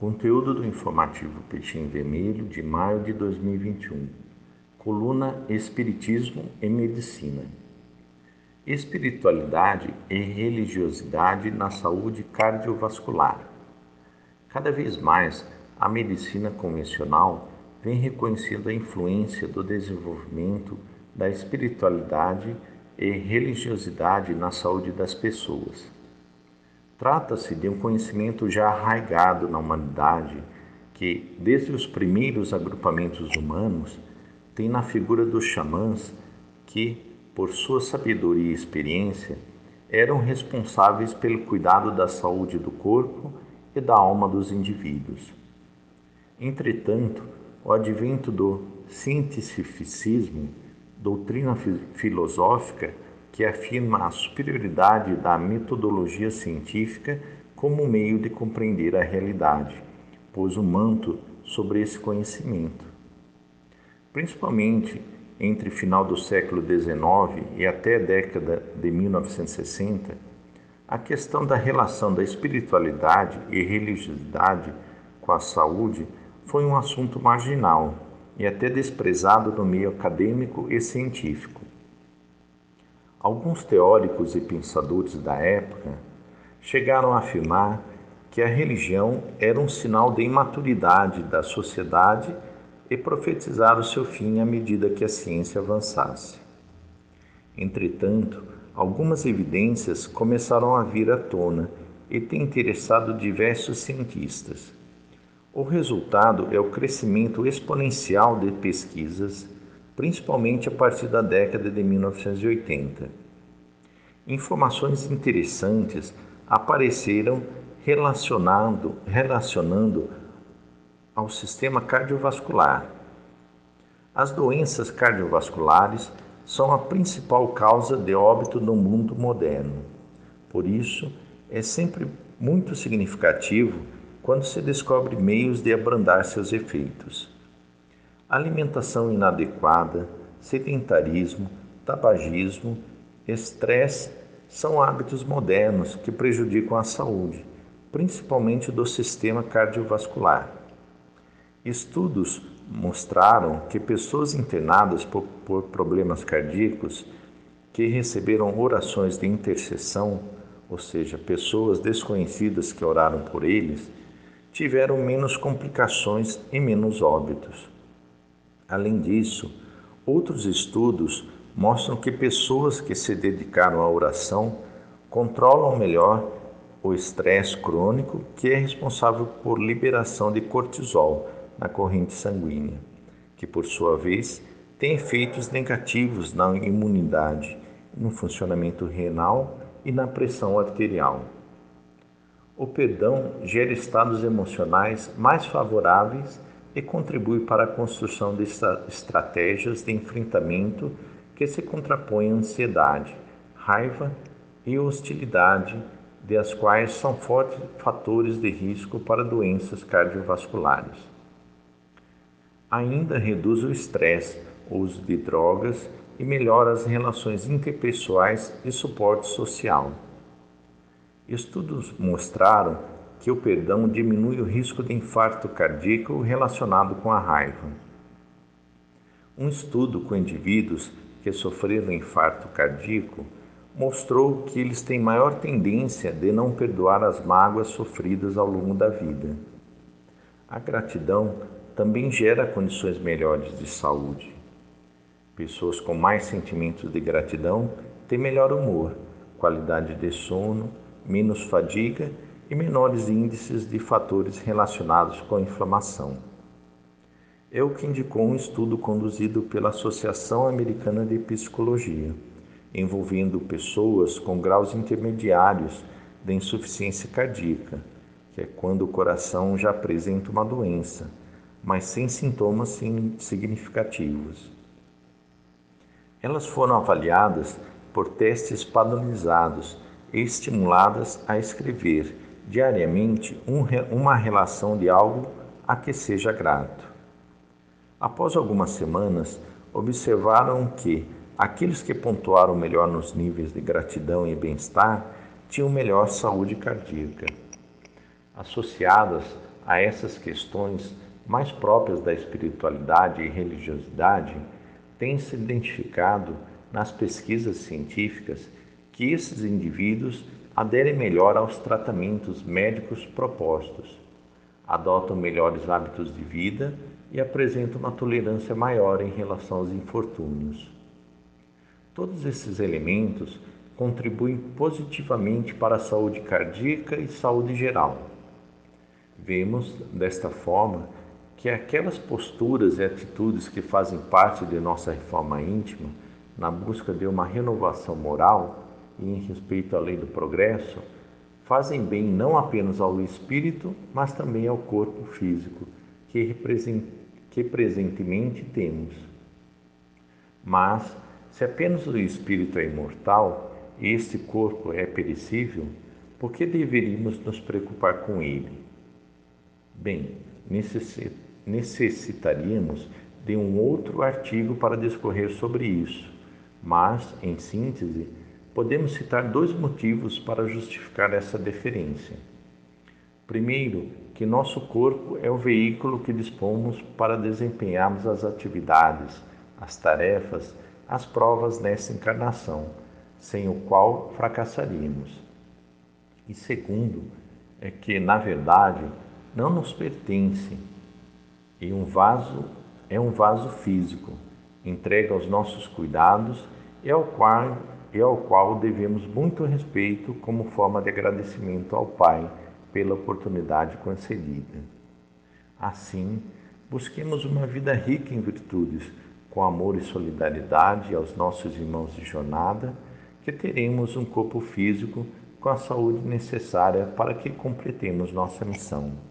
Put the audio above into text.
Conteúdo do informativo Peixinho Vermelho de maio de 2021. Coluna Espiritismo e Medicina. Espiritualidade e religiosidade na saúde cardiovascular. Cada vez mais, a medicina convencional vem reconhecendo a influência do desenvolvimento da espiritualidade e religiosidade na saúde das pessoas. Trata-se de um conhecimento já arraigado na humanidade que, desde os primeiros agrupamentos humanos, tem na figura dos xamãs que, por sua sabedoria e experiência, eram responsáveis pelo cuidado da saúde do corpo e da alma dos indivíduos. Entretanto, o advento do cientificismo, doutrina filosófica, que afirma a superioridade da metodologia científica como meio de compreender a realidade, pôs um manto sobre esse conhecimento. Principalmente entre final do século XIX e até a década de 1960, a questão da relação da espiritualidade e religiosidade com a saúde foi um assunto marginal e até desprezado no meio acadêmico e científico. Alguns teóricos e pensadores da época chegaram a afirmar que a religião era um sinal de imaturidade da sociedade e profetizaram seu fim à medida que a ciência avançasse. Entretanto, algumas evidências começaram a vir à tona e têm interessado diversos cientistas. O resultado é o crescimento exponencial de pesquisas principalmente a partir da década de 1980. Informações interessantes apareceram relacionando, ao sistema cardiovascular. As doenças cardiovasculares são a principal causa de óbito no mundo moderno. Por isso, é sempre muito significativo quando se descobre meios de abrandar seus efeitos alimentação inadequada, sedentarismo, tabagismo, estresse são hábitos modernos que prejudicam a saúde, principalmente do sistema cardiovascular. Estudos mostraram que pessoas internadas por, por problemas cardíacos que receberam orações de intercessão, ou seja, pessoas desconhecidas que oraram por eles, tiveram menos complicações e menos óbitos. Além disso, outros estudos mostram que pessoas que se dedicaram à oração controlam melhor o estresse crônico, que é responsável por liberação de cortisol na corrente sanguínea, que por sua vez tem efeitos negativos na imunidade, no funcionamento renal e na pressão arterial. O perdão gera estados emocionais mais favoráveis e contribui para a construção de estratégias de enfrentamento que se contrapõem à ansiedade, raiva e hostilidade, de as quais são fortes fatores de risco para doenças cardiovasculares. Ainda reduz o estresse, o uso de drogas e melhora as relações interpessoais e suporte social. Estudos mostraram que o perdão diminui o risco de infarto cardíaco relacionado com a raiva. Um estudo com indivíduos que sofreram infarto cardíaco mostrou que eles têm maior tendência de não perdoar as mágoas sofridas ao longo da vida. A gratidão também gera condições melhores de saúde. Pessoas com mais sentimentos de gratidão têm melhor humor, qualidade de sono, menos fadiga e menores índices de fatores relacionados com a inflamação. É o que indicou um estudo conduzido pela Associação Americana de Psicologia, envolvendo pessoas com graus intermediários de insuficiência cardíaca, que é quando o coração já apresenta uma doença, mas sem sintomas significativos. Elas foram avaliadas por testes padronizados e estimuladas a escrever diariamente um, uma relação de algo a que seja grato. Após algumas semanas, observaram que aqueles que pontuaram melhor nos níveis de gratidão e bem-estar tinham melhor saúde cardíaca. Associadas a essas questões mais próprias da espiritualidade e religiosidade, tem se identificado nas pesquisas científicas que esses indivíduos aderem melhor aos tratamentos médicos propostos, adotam melhores hábitos de vida e apresentam uma tolerância maior em relação aos infortúnios. Todos esses elementos contribuem positivamente para a saúde cardíaca e saúde geral. Vemos, desta forma, que aquelas posturas e atitudes que fazem parte de nossa reforma íntima, na busca de uma renovação moral e em respeito à lei do progresso, fazem bem não apenas ao espírito, mas também ao corpo físico, que, que presentemente temos. Mas, se apenas o espírito é imortal e este corpo é perecível, por que deveríamos nos preocupar com ele? Bem, necessitaríamos de um outro artigo para discorrer sobre isso, mas, em síntese, podemos citar dois motivos para justificar essa deferência. Primeiro, que nosso corpo é o veículo que dispomos para desempenharmos as atividades, as tarefas, as provas nessa encarnação, sem o qual fracassaríamos. E segundo, é que, na verdade, não nos pertence e um vaso é um vaso físico, entregue aos nossos cuidados e ao qual e ao qual devemos muito respeito como forma de agradecimento ao Pai pela oportunidade concedida. Assim, busquemos uma vida rica em virtudes, com amor e solidariedade aos nossos irmãos de jornada, que teremos um corpo físico com a saúde necessária para que completemos nossa missão.